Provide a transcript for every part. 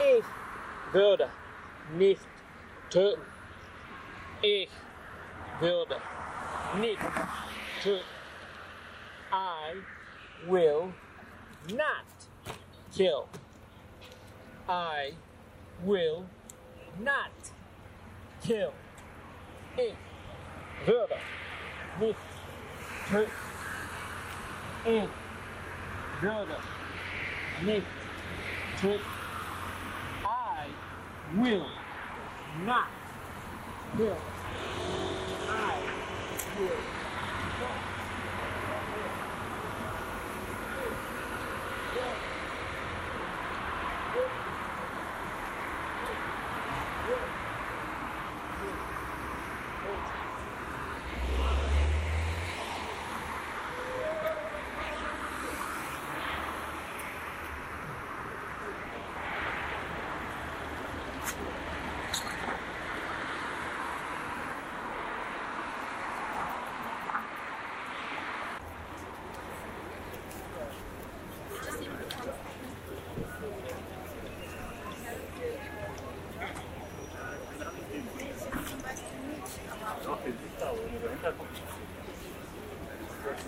Ich würde nicht töten. Ich würde nicht töten. I will not kill. I will not kill. Ich würde nicht töten. Ich würde nicht töten. I will not kill. I will not.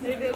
le belle.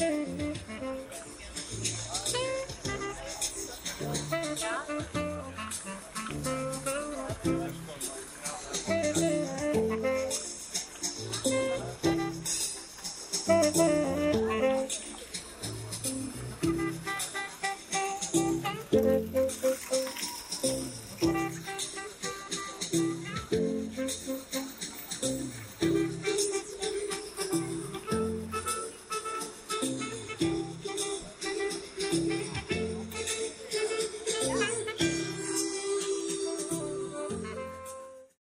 Yeah.